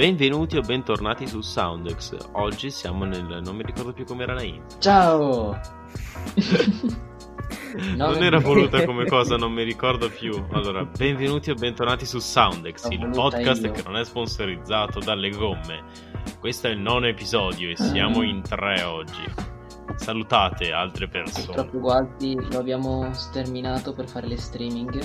Benvenuti o bentornati su Soundex. Oggi siamo nel. non mi ricordo più com'era la intro. Ciao! non era voluta come cosa, non mi ricordo più. Allora, benvenuti o bentornati su Soundex, L'ho il podcast io. che non è sponsorizzato dalle gomme. Questo è il nono episodio e siamo in tre oggi. Salutate altre persone. Purtroppo Gualti lo abbiamo sterminato per fare le streaming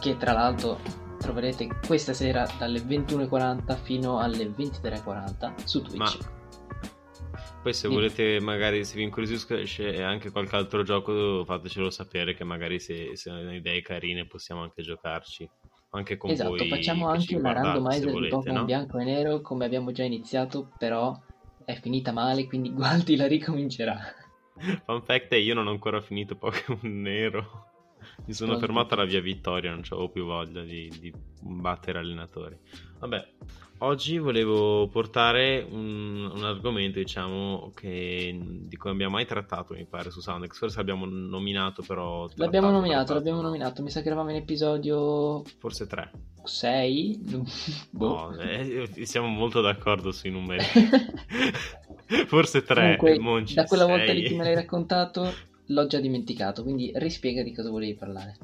che tra l'altro troverete questa sera dalle 21.40 fino alle 23.40 su Twitch. Ma poi se volete, magari se vi incuriosisce anche qualche altro gioco, fatecelo sapere che magari se, se hanno idee carine possiamo anche giocarci. Anche con esatto, voi. facciamo che anche se randomizer di Pokémon no? bianco e nero come abbiamo già iniziato, però è finita male, quindi Gualti la ricomincerà. Fun fact è io non ho ancora finito Pokémon Nero. Mi sono fermato alla via Vittoria, non avevo più voglia di, di battere allenatori. Vabbè, oggi volevo portare un, un argomento, diciamo, che, di cui non abbiamo mai trattato, mi pare, su Soundex. Forse l'abbiamo nominato, però... L'abbiamo trattato, nominato, trattato, l'abbiamo no. nominato, mi sa che eravamo in episodio Forse tre. 6? boh. No, eh, siamo molto d'accordo sui numeri. Forse tre. Comunque, Monci, da quella volta sei. lì che me l'hai raccontato, l'ho già dimenticato, quindi rispiega di cosa volevi parlare.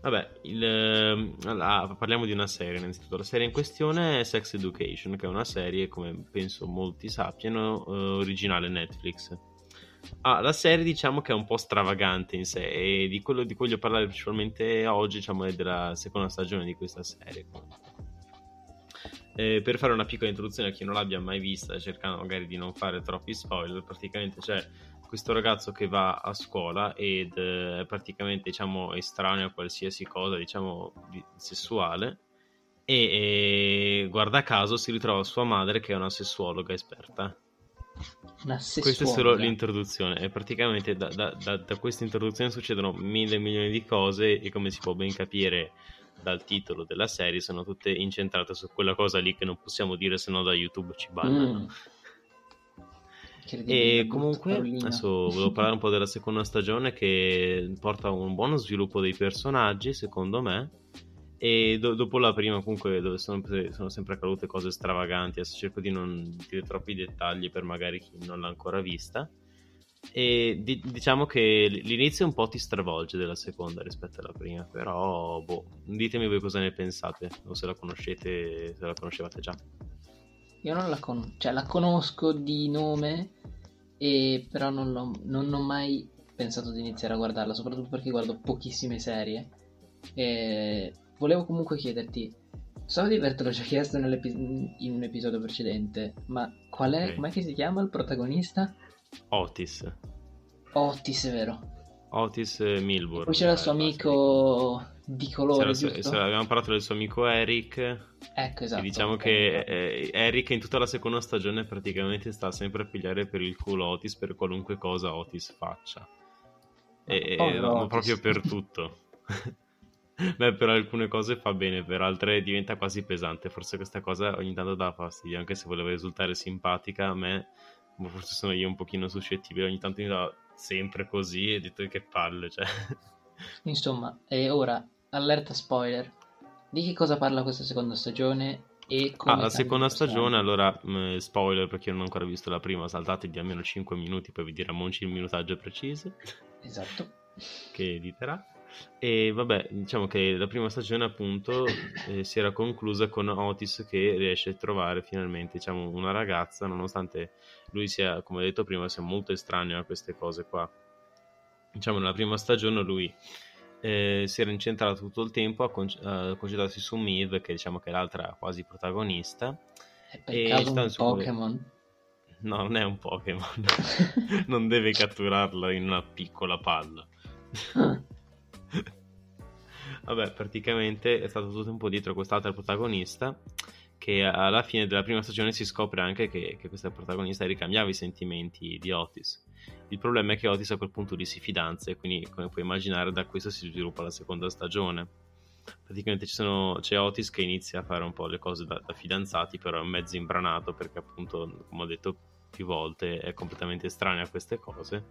Vabbè, il, allora, parliamo di una serie innanzitutto. La serie in questione è Sex Education, che è una serie, come penso molti sappiano, eh, originale Netflix. Ah, la serie diciamo che è un po' stravagante in sé e di quello di cui voglio parlare principalmente oggi diciamo è della seconda stagione di questa serie. Eh, per fare una piccola introduzione a chi non l'abbia mai vista, cercando magari di non fare troppi spoiler, praticamente c'è questo ragazzo che va a scuola ed eh, è praticamente diciamo estraneo a qualsiasi cosa diciamo di- sessuale e, e guarda caso si ritrova sua madre che è una sessuologa esperta. Una questa è solo l'introduzione. E praticamente da, da- da- da questa introduzione succedono mille milioni di cose e come si può ben capire dal titolo della serie sono tutte incentrate su quella cosa lì che non possiamo dire se no da YouTube ci bannano Mm. E comunque parolina. adesso volevo parlare un po' della seconda stagione che porta un buono sviluppo dei personaggi, secondo me. E do- dopo la prima, comunque, dove sono, sono sempre accadute cose stravaganti. Adesso cerco di non dire troppi dettagli per magari chi non l'ha ancora vista. E di- diciamo che l'inizio un po' ti stravolge della seconda rispetto alla prima. Però, boh, ditemi voi cosa ne pensate. O se la conoscete, se la conoscevate già. Io non la conosco, cioè la conosco di nome, e però non, l'ho- non ho mai pensato di iniziare a guardarla, soprattutto perché guardo pochissime serie. E volevo comunque chiederti, so di avertelo già chiesto in un episodio precedente, ma qual è, Ok. com'è che si chiama il protagonista? Otis. Otis, vero? Otis eh, Milburn. Poi c'era il eh, suo basta. amico di colore, Se- se- se abbiamo parlato del suo amico Eric. Ecco, esatto. diciamo ok, che ok. eh, Eric in tutta la seconda stagione praticamente sta sempre a pigliare per il culo Otis per qualunque cosa Otis faccia. E, Povero ma Otis. proprio per tutto. Beh, per alcune cose fa bene, per altre diventa quasi pesante. Forse questa cosa ogni tanto dà fastidio, anche se voleva risultare simpatica a me. ma Forse sono io un pochino suscettibile, ogni tanto mi dà sempre così e ho detto che palle, cioè. Insomma, e ora, allerta spoiler. Di che cosa parla questa seconda stagione E Ah, come la tanti seconda stagione, allora, mh, spoiler perché io non ho ancora visto la prima, saltate di almeno 5 minuti, poi vi dirà Monci il minutaggio preciso Esatto. che editerà. E vabbè, diciamo che la prima stagione appunto eh, si era conclusa con Otis che riesce a trovare finalmente diciamo, una ragazza, nonostante lui sia, come ho detto prima, sia molto estraneo a queste cose qua. Diciamo, nella prima stagione lui eh, si era incentrato tutto il tempo a, con- a concentrarsi su Miv, che diciamo che è l'altra quasi protagonista. È per E caso un Pokémon. No, non è un Pokémon, non deve catturarla in una piccola palla. Vabbè, praticamente è stato tutto il tempo dietro quest'altra protagonista che alla fine della prima stagione si scopre anche che, che questa protagonista ricambiava i sentimenti di Otis. Il problema è che Otis a quel punto lì si fidanza e quindi, come puoi immaginare, da questo si sviluppa la seconda stagione. Praticamente sono- c'è Otis che inizia a fare un po' le cose da, da fidanzati, però è mezzo imbranato perché appunto, come ho detto più volte, è completamente estraneo a queste cose.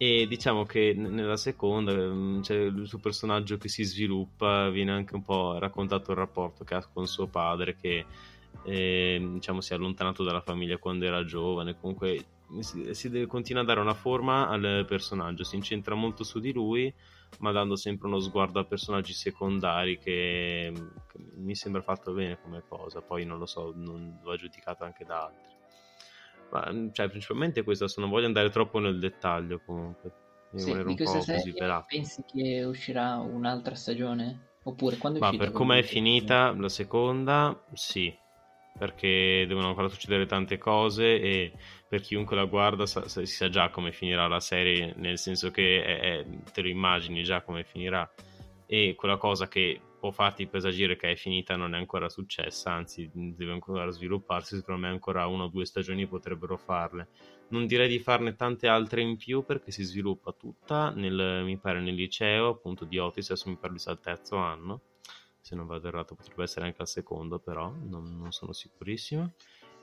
E diciamo che nella seconda mm, c'è il suo personaggio che si sviluppa, viene anche un po' raccontato il rapporto che ha con suo padre, che eh, diciamo si è allontanato dalla famiglia quando era giovane. Comunque si, si deve, continua a dare una forma al personaggio, si incentra molto su di lui, ma dando sempre uno sguardo a personaggi secondari che, che mi sembra fatto bene come cosa. Poi non lo so, non va giudicato anche da altri. Ma cioè, principalmente questo, adesso non voglio andare troppo nel dettaglio comunque. Devo sì, di questa serie pensi che uscirà un'altra stagione? Oppure quando è Ma uscita? per come è finita la seconda, sì. Perché devono ancora succedere tante cose e per chiunque la guarda sa- sa- si sa già come finirà la serie, nel senso che è- è- te lo immagini già come finirà. E quella cosa che può farti presagire che è finita non è ancora successa, anzi deve ancora svilupparsi, secondo me ancora una o due stagioni potrebbero farle. Non direi di farne tante altre in più perché si sviluppa tutta nel, mi pare nel liceo appunto di Otis, adesso mi pare sia al terzo anno, se non vado errato potrebbe essere anche al secondo però, non, non sono sicurissimo.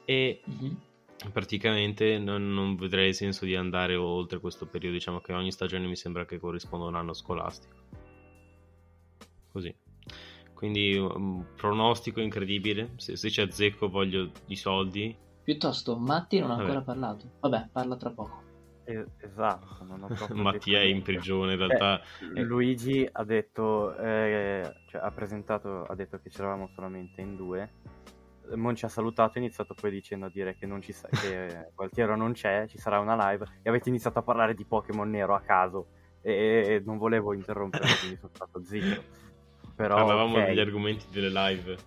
E Mhm. praticamente non, non vedrei il senso di andare oltre questo periodo, diciamo che ogni stagione mi sembra che corrisponda a un anno scolastico. Così. Quindi un pronostico incredibile, se, se ci azzecco voglio i soldi, Piuttosto, Matti non ha Vabbè. ancora parlato. Vabbè, parla tra poco. Eh, esatto, non ho proprio Mattia è in prigione in realtà. Eh, Luigi ha detto, eh, cioè, ha presentato, ha detto che c'eravamo solamente in due. Monci ha salutato e ha iniziato poi dicendo a dire che, non ci sa- che Gualtiero non c'è, ci sarà una live e avete iniziato a parlare di Pokémon nero a caso e, e non volevo interrompere quindi sono stato zitto. Però Parlavamo ok. degli argomenti delle live.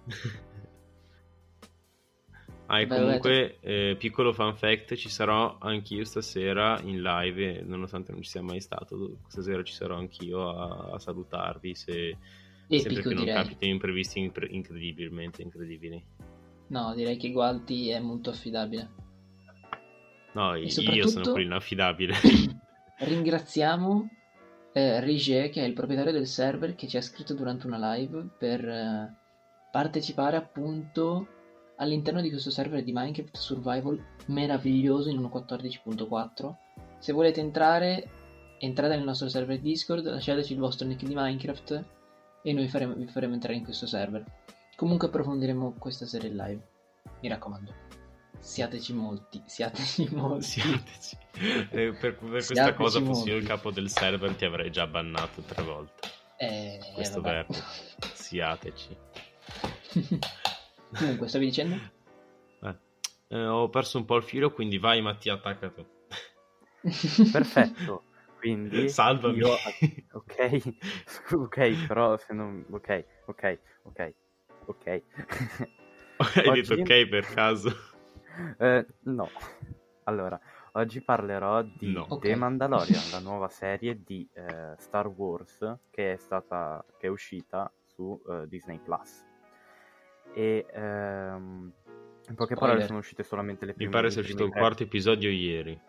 Ah, e Beh, comunque, eh, piccolo fan fact, ci sarò anch'io stasera in live, e nonostante non ci sia mai stato, stasera ci sarò anch'io a, a salutarvi, se, sempre Epico che non direi. capitino imprevisti impre- incredibilmente incredibili. No, direi che Gualti è molto affidabile. No, E io soprattutto- sono quello inaffidabile. Ringraziamo eh, Riger, che è il proprietario del server, che ci ha scritto durante una live per eh, partecipare appunto all'interno di questo server di Minecraft Survival meraviglioso in 1.14.4. Se volete entrare, entrate nel nostro server Discord, lasciateci il vostro nick di Minecraft e noi faremo- vi faremo entrare in questo server. Comunque approfondiremo questa serie live. Mi raccomando, siateci molti, siateci molti. Siateci. Eh, per, per questa Siateci cosa fossi io il capo del server ti avrei già bannato tre volte. Eh, Questo verbo. Siateci. Comunque, stavi dicendo? Eh, eh, ho perso un po' il filo, quindi vai Mattia, attacca tu. Perfetto. Quindi Salvami. io- ok, ok, però se non ok, ok, ok, ok. Hai Oggi- detto ok per caso? Eh, no. Allora, oggi parlerò di No. The Mandalorian, la nuova serie di eh, Star Wars che è stata che è uscita su eh, Disney Plus. E ehm, in poche Spoiler. parole sono uscite solamente le Mi prime pare i sia uscito il quarto episodio ieri.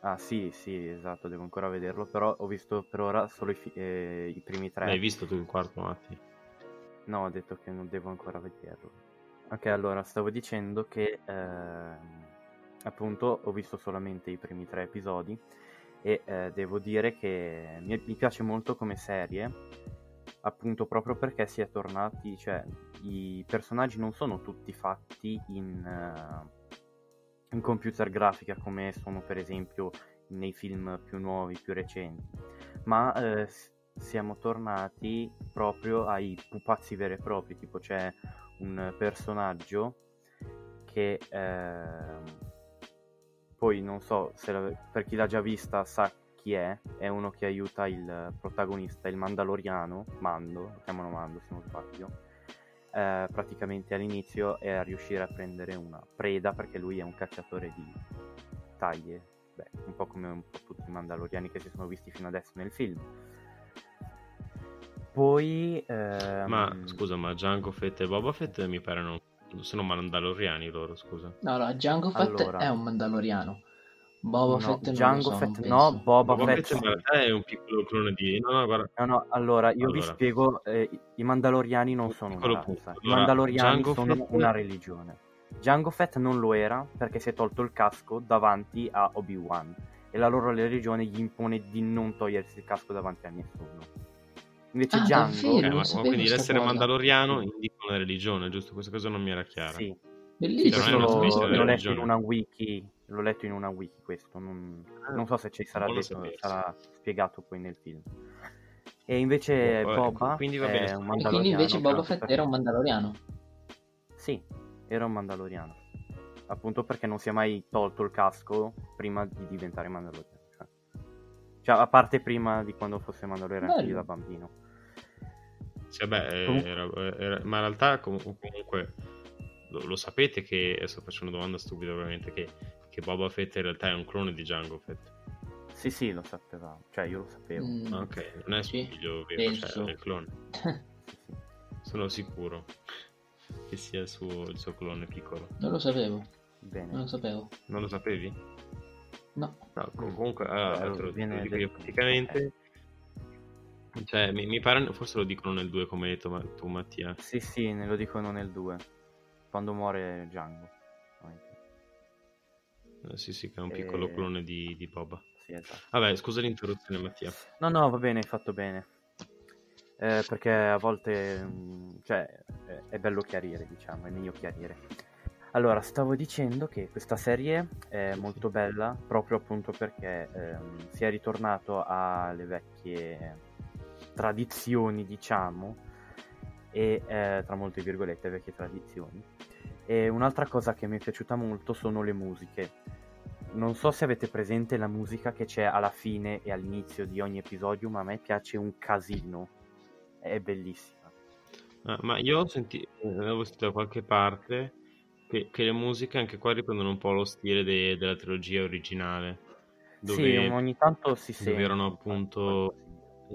Ah, sì, sì, esatto, devo ancora vederlo, però ho visto per ora solo i, fi- eh, i primi tre. L'hai visto tu il quarto, Matti? No, ho detto che non devo ancora vederlo. Ok, allora stavo dicendo che ehm, appunto ho visto solamente i primi tre episodi e eh, devo dire che mi, mi piace molto come serie, appunto proprio perché si è tornati, cioè i personaggi non sono tutti fatti in, eh, in computer grafica come sono per esempio nei film più nuovi, più recenti, ma eh, siamo tornati proprio ai pupazzi veri e propri, tipo c'è un personaggio che eh, poi non so se la, per chi l'ha già vista sa chi è, è uno che aiuta il protagonista, il Mandaloriano, Mando, lo chiamano Mando se non sbaglio, eh, praticamente all'inizio è a riuscire a prendere una preda perché lui è un cacciatore di taglie, beh, un po' come un po' tutti i Mandaloriani che si sono visti fino adesso nel film. Poi... Ehm... Ma scusa, ma Django Fett e Boba Fett mi pare non sono mandaloriani loro, scusa. No, no, Django Fett allora... è un mandaloriano. Boba no, Fett Django so, Fett no, Boba, Boba Fett, Fett in realtà è un piccolo clone di... No, no, guarda. No, no, allora, io Allora. vi spiego, eh, i Mandaloriani non sono una razza, punto. i Allora, Mandaloriani Django sono Fett- una religione. Django Fett non lo era perché si è tolto il casco davanti a Obi-Wan e la loro religione gli impone di non togliersi il casco davanti a nessuno. Invece Ah, Django... davvero? Eh, non ma- quindi l'essere cosa. mandaloriano indica una religione, giusto? Questa cosa non mi era chiara. Sì, Bellissimo. Cioè, non è una specie l'ho, letto in una wiki, l'ho letto in una wiki questo, non, non so se ci sarà, detto, sarà spiegato poi nel film. E invece eh, Boba quindi va è bene. un E E quindi mandaloriano invece Boba Fett era un mandaloriano. Sì, era un mandaloriano. Appunto perché non si è mai tolto il casco prima di diventare mandaloriano. Cioè, cioè, a parte prima di quando fosse mandaloriano anche da bambino. Sì, vabbè, eh, Comunque- era- era- ma in realtà com- comunque lo, lo sapete che, adesso faccio una domanda stupida ovviamente, che, che Boba Fett in realtà è un clone di Django Fett. Sì, sì, lo sapevamo. Cioè, io lo sapevo. Mm. Ah, Ok, non è Sì, suo figlio vero, cioè penso. è il clone. Sì, sì. Sono sicuro che sia il suo, il suo clone piccolo. Non lo sapevo, non Bene. lo sapevo. Non lo sapevi? No. No, com- comunque, allora, Eh, te lo- te viene lo dico io praticamente. Cioè, mi, mi pare, forse lo dicono nel 2 come hai detto ma- tu Mattia. Sì, sì, ne lo dicono nel 2. Quando muore Django. Eh, sì, sì, che è un piccolo clone di, di Boba. Sì, esatto. Vabbè, scusa l'interruzione Mattia. No, no, va bene, hai fatto bene. Eh, perché a volte, mm, cioè, è- è bello chiarire, diciamo, è meglio chiarire. Allora, stavo dicendo che questa serie è molto bella proprio appunto perché ehm, si è ritornato alle vecchie tradizioni, diciamo, e eh, tra molte virgolette vecchie tradizioni. E un'altra cosa che mi è piaciuta molto sono le musiche. Non so se avete presente la musica che c'è alla fine e all'inizio di ogni episodio, ma a me piace un casino. È bellissima. Ah, ma io ho sentito, avevo sentito da qualche parte che, che le musiche anche qua riprendono un po' lo stile de- della trilogia originale. Dove, Sì, ogni tanto si dove sente. erano appunto eh,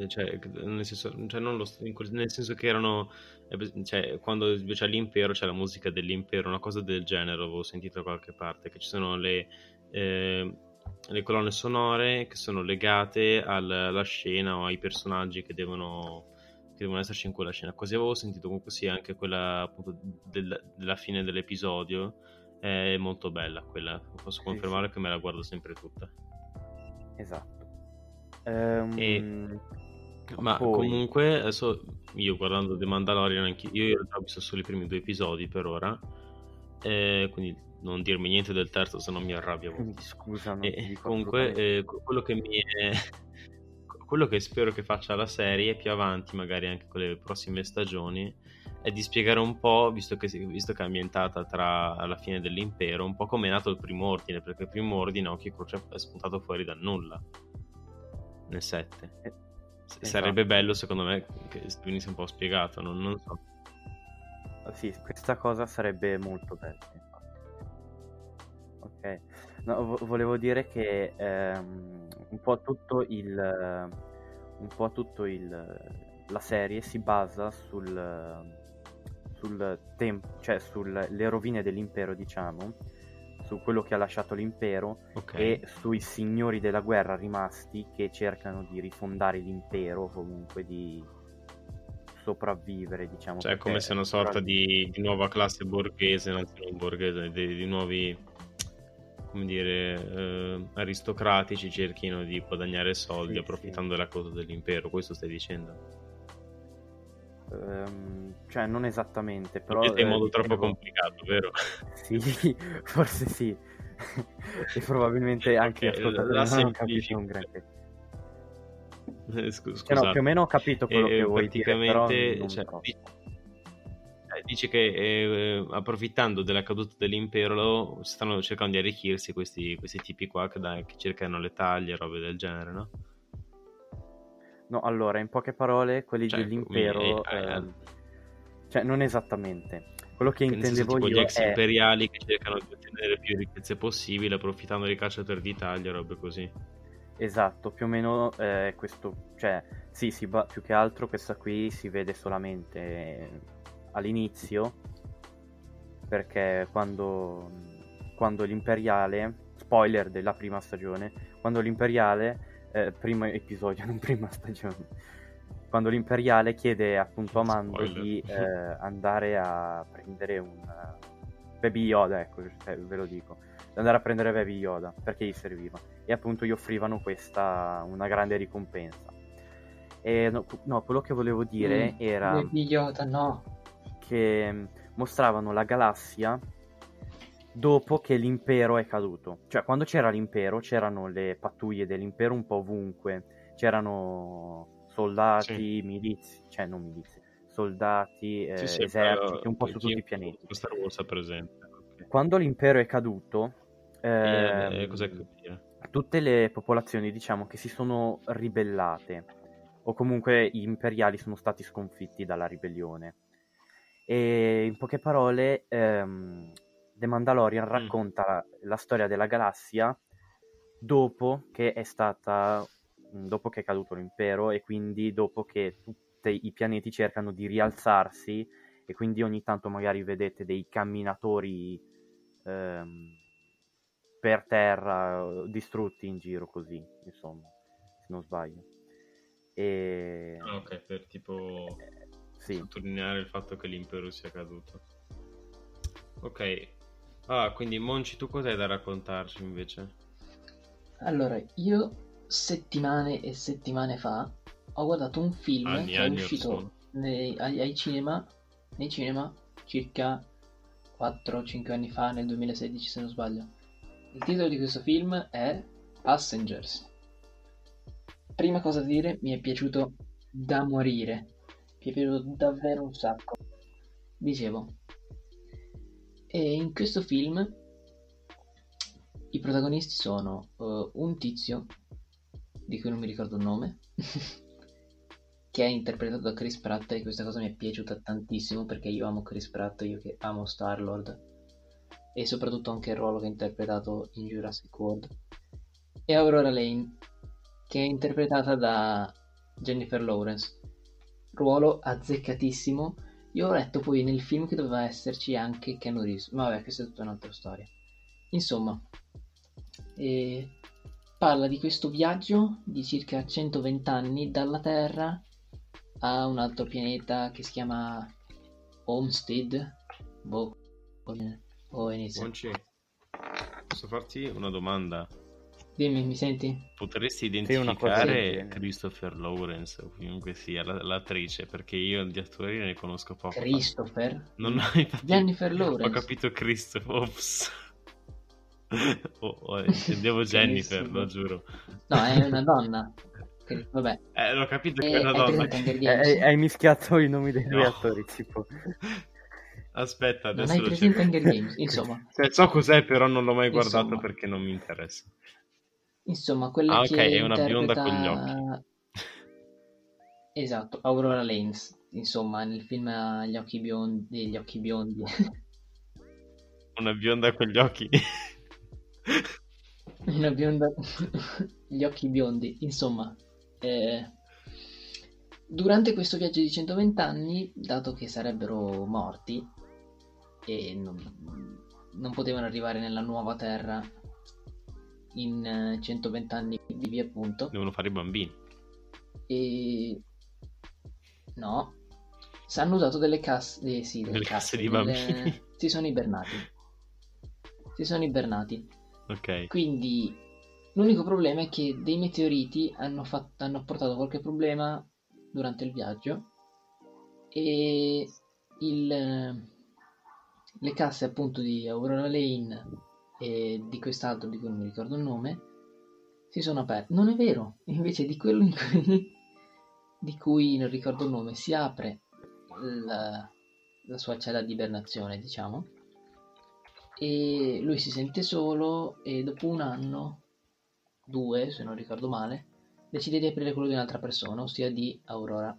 cioè, nel senso, cioè non lo, in quel- nel senso che erano eh, cioè, quando c'è l'impero c'è la musica dell'impero una cosa del genere avevo sentito da qualche parte che ci sono le, eh, le colonne sonore che sono legate al- alla scena o ai personaggi che devono che devono esserci in quella scena. Così avevo sentito comunque sì anche quella appunto del- della fine dell'episodio è molto bella quella posso Sì, confermare che me la guardo sempre tutta. Esatto. Ehm, E- Ma poi- comunque, adesso io guardando The Mandalorian, anche io ho visto solo i primi due episodi per ora, eh, quindi non dirmi niente del terzo, se no mi arrabbio. Scusa, E comunque, eh, que- quello che mi è... quello che spero che faccia la serie più avanti, magari anche con le prossime stagioni, è di spiegare un po', visto che, visto che è ambientata tra alla fine dell'impero, un po' come è nato il primo ordine, perché il primo ordine Occhio e Croce è spuntato fuori dal nulla nel 7. Eh, esatto. Sarebbe bello, secondo me, che venisse un po' spiegato, non, non so. Sì, questa cosa sarebbe molto bella. Ok, no, vo- volevo dire che ehm, un po' tutto il, un po' tutto il, la serie si basa sul, sul tempo, cioè sulle rovine dell'impero, diciamo, su quello che ha lasciato l'impero Ok. e sui signori della guerra rimasti che cercano di rifondare l'impero comunque di sopravvivere, diciamo. Cioè, come se una sorta di, di nuova classe borghese, anzi non borghese, di, di nuovi, come dire, eh, aristocratici cerchino di guadagnare soldi Sì, approfittando della cosa dell'impero. Questo stai dicendo? Ehm, cioè non esattamente, però... Vedete in eh, modo troppo dicevo- complicato, vero? Sì, forse sì. e probabilmente anche Ok, gli ascoltatori non hanno capito un granché. Eh, scu- Cioè, no, più o meno ho capito quello E, che vuoi dire, praticamente non cioè, eh, dice che eh, approfittando della caduta dell'impero stanno cercando di arricchirsi questi, questi tipi qua che, dai, che cercano le taglie, robe del genere, no? No, allora, in poche parole, quelli Cioè, dell'impero... come- eh, ehm, cioè, non esattamente. Quello che Che nel senso, intendevo tipo gli io ex è... imperiali che cercano di ottenere più ricchezze possibili approfittando dei cacciatori d'Italia, robe così. Esatto, più o meno eh, questo, cioè, sì, si ba- più che altro questa qui si vede solamente all'inizio, perché quando, quando l'imperiale, spoiler della prima stagione, quando l'imperiale, eh, primo episodio, non prima stagione, quando l'imperiale chiede appunto a Mando Spoiler. di eh, andare a prendere un eh, Baby Yoda, ecco, cioè, ve lo dico, di andare a prendere Baby Yoda, perché gli serviva e appunto gli offrivano questa una grande ricompensa. E no, no, quello che volevo dire Mm, era Baby Yoda, no. che mm, mostravano la galassia dopo che l'impero è caduto. Cioè, quando c'era l'impero, c'erano le pattuglie dell'impero un po' ovunque. C'erano soldati, milizi, cioè non milizi, soldati, eh, Sì, sì, eserciti, un po' su tutti i pianeti. Star Wars ha presente. Quando l'impero è caduto, ehm, eh, dire? tutte le popolazioni diciamo che si sono ribellate o comunque gli imperiali sono stati sconfitti dalla ribellione e in poche parole ehm, The Mandalorian racconta la, la storia della galassia dopo che è stata dopo che è caduto l'impero e quindi dopo che tutti i pianeti cercano di rialzarsi e quindi ogni tanto magari vedete dei camminatori ehm, per terra eh, distrutti in giro così, insomma, se non sbaglio. E Ah, ok, per tipo sì, sottolineare il fatto che l'impero sia caduto. Ok. Ah, quindi Monci, tu cos'hai da raccontarci invece? Allora, io settimane e settimane fa ho guardato un film Anni, che è anni or uscito nei, ai, ai cinema, nei cinema circa 4-5 anni fa, nel 2016 se non sbaglio. Il titolo di questo film è Passengers. Prima cosa da dire, mi è piaciuto da morire. Mi è piaciuto davvero un sacco. Dicevo, e in questo film i protagonisti sono eh, un tizio, di cui non mi ricordo il nome, che è interpretato da Chris Pratt e questa cosa mi è piaciuta tantissimo perché io amo Chris Pratt, io che amo Star-Lord e soprattutto anche il ruolo che ha interpretato in Jurassic World. E Aurora Lane, che è interpretata da Jennifer Lawrence. Ruolo azzeccatissimo. Io ho letto poi nel film che doveva esserci anche Keanu Reeves, ma vabbè, questa è tutta un'altra storia. Insomma, eh, parla di questo viaggio di circa 120 anni dalla Terra a un altro pianeta che si chiama Homestead. Boh, o posso farti una domanda? Dimmi, mi senti? Potresti identificare. Christopher Lawrence o chiunque sia la- l'attrice? Perché io di attori ne conosco poco. Christopher? Non ho, infatti, Jennifer Ho Lawrence. capito Christopher. Ops. Oh, oh, intendevo Jennifer, lo giuro. No, è una donna. Vabbè. Eh, l'ho capito che È, è una è donna. Eh, hai, hai mischiato i nomi dei due No. attori, tipo. Aspetta, Non adesso hai lo presente. Hunger Games? Insomma, Cioè, so cos'è, però non l'ho mai guardato Insomma. perché non mi interessa. Insomma, quella Ah, ok, che è una bionda con gli interpreta- Esatto, Aurora Lanes. Insomma, nel film ha gli occhi biondi, gli occhi biondi. Una bionda con gli occhi. Una bionda, gli occhi biondi, insomma, eh, durante questo viaggio di 120 anni, dato che sarebbero morti e non, non potevano arrivare nella nuova Terra in eh, 120 anni vivi appunto, Devono fare i bambini. e no, si hanno usato delle casse, eh, sì, delle Delle casse di delle- bambini. si sono ibernati, si sono ibernati. Ok. Quindi l'unico problema è che dei meteoriti hanno, fatto, hanno portato qualche problema durante il viaggio e il, le casse appunto di Aurora Lane e di quest'altro di cui non mi ricordo il nome si sono aperte. Non è vero, invece di quello in cui, di cui non ricordo il nome si apre la, la sua cella di ibernazione, diciamo, e lui si sente solo e dopo un anno, due se non ricordo male, decide di aprire quello di un'altra persona, ossia di Aurora.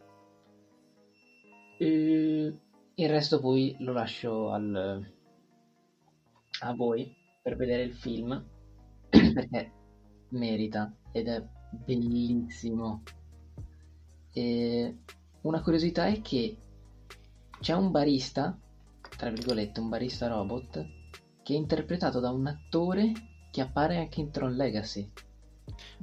E il resto poi lo lascio al, a voi per vedere il film perché merita ed è bellissimo. E una curiosità è che c'è un barista, tra virgolette, un barista robot, che è interpretato da un attore che appare anche in Tron Legacy.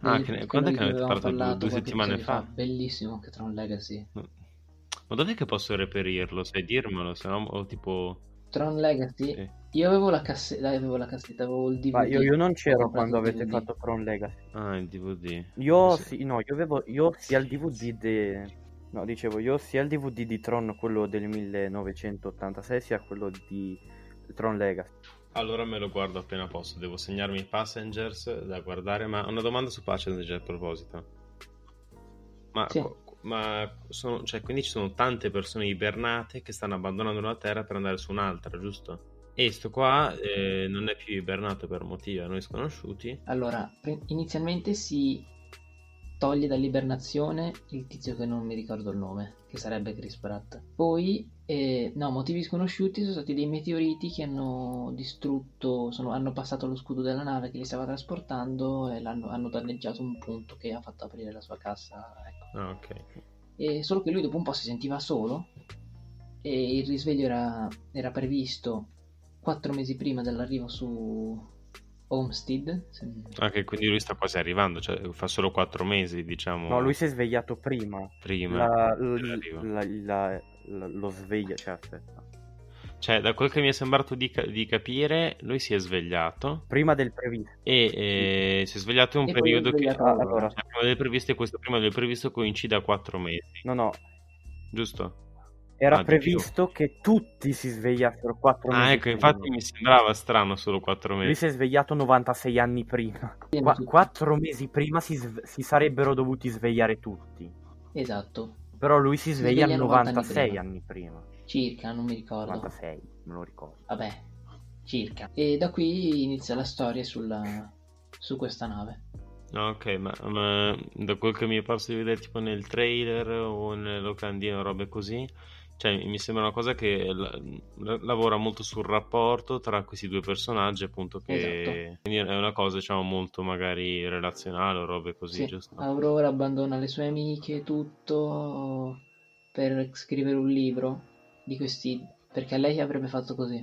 Ah, che ne- quando è che ne avete parlato? Due- due settimane episodio fa? Bellissimo anche Tron Legacy. Ma dov'è che posso reperirlo? Sai dirmelo? Se no, tipo... Tron Legacy? Sì. Io avevo la cassetta, avevo la cassetta, avevo il DVD. Ma io, io non c'ero quando avete DVD. fatto Tron Legacy. Ah, il DVD. Io Sì. no, io avevo io sia il DVD de... No, dicevo, io sia il DVD di Tron, quello del 1986, sia quello di Tron Legacy. Allora me lo guardo appena posso. Devo segnarmi i Passengers da guardare. Ma una domanda su Passengers a proposito. Ma, Sì. co- ma sono, cioè, quindi ci sono tante persone ibernate che stanno abbandonando la Terra per andare su un'altra, giusto? E sto qua eh, non è più ibernato per motivi a noi sconosciuti. Allora, inizialmente si toglie dall'ibernazione il tizio che non mi ricordo il nome, che sarebbe Chris Pratt. Poi, eh, no, motivi sconosciuti sono stati dei meteoriti che hanno distrutto, sono- hanno passato lo scudo della nave che li stava trasportando e l'hanno, hanno danneggiato un punto che ha fatto aprire la sua cassa. Ecco. Ah, ok. E solo che lui dopo un po' si sentiva solo e il risveglio era, era previsto quattro mesi prima dell'arrivo su Homestead. se- Anche quindi lui sta quasi arrivando, cioè fa solo quattro mesi, diciamo. No, lui si è svegliato prima. prima. La- la- la- la- lo sveglia, cioè aspetta. Cioè, da quel che mi è sembrato di, ca- di capire, lui si è svegliato Prima del previsto. e eh, si è svegliato in un E periodo che allora, cioè, prima del previsto e questo prima del previsto coincide a quattro mesi, no, no, giusto? Era Ah, previsto che tutti si svegliassero 4 mesi Ah, ecco, prima. infatti mi sembrava strano solo quattro Lui mesi. si è svegliato 96 anni prima. Tutti. quattro mesi prima si, sve- si sarebbero dovuti svegliare tutti. Esatto, Però lui si Si sveglia sveglia 90 anni 96 prima. anni prima. circa, non mi ricordo. 96, me lo ricordo. Vabbè, circa. E da qui inizia la storia sulla, su questa nave. No, ok, ma, ma da quel che mi è parso di vedere tipo nel trailer o nelle locandine o robe così, cioè mi sembra una cosa che la- la- lavora molto sul rapporto tra questi due personaggi, appunto, che Esatto. è una cosa, diciamo, molto magari relazionale o robe così, Sì, giusto? Aurora abbandona le sue amiche e tutto per scrivere un libro di questi perché lei avrebbe fatto così.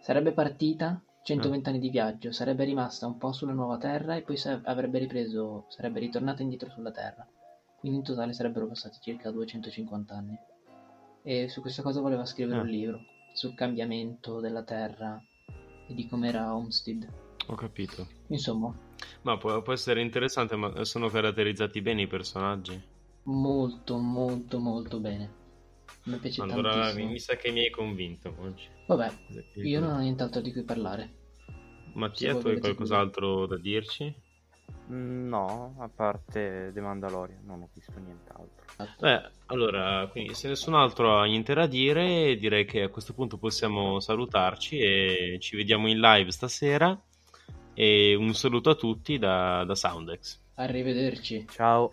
Sarebbe partita 120 anni di viaggio, sarebbe rimasta un po' sulla nuova Terra e poi sa- avrebbe ripreso, sarebbe ritornata indietro sulla Terra. Quindi in totale sarebbero passati circa 250 anni. E su questa cosa voleva scrivere Ah. un libro sul cambiamento della Terra e di com'era Homestead. Ho capito. Insomma, Ma può, può essere interessante, ma sono caratterizzati bene i personaggi? molto molto molto bene. Mi piace Allora tantissimo. mi sa che mi hai convinto oggi. Vabbè, io non ho nient'altro di cui parlare. Mattia, tu hai qualcos'altro da dirci? Mm, No, a parte The Mandalorian, non ho visto nient'altro. Beh, allora, quindi se nessun altro ha niente da dire, direi che a questo punto possiamo salutarci e ci vediamo in live stasera. E un saluto a tutti da, da Soundex. Arrivederci. Ciao.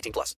18 plus.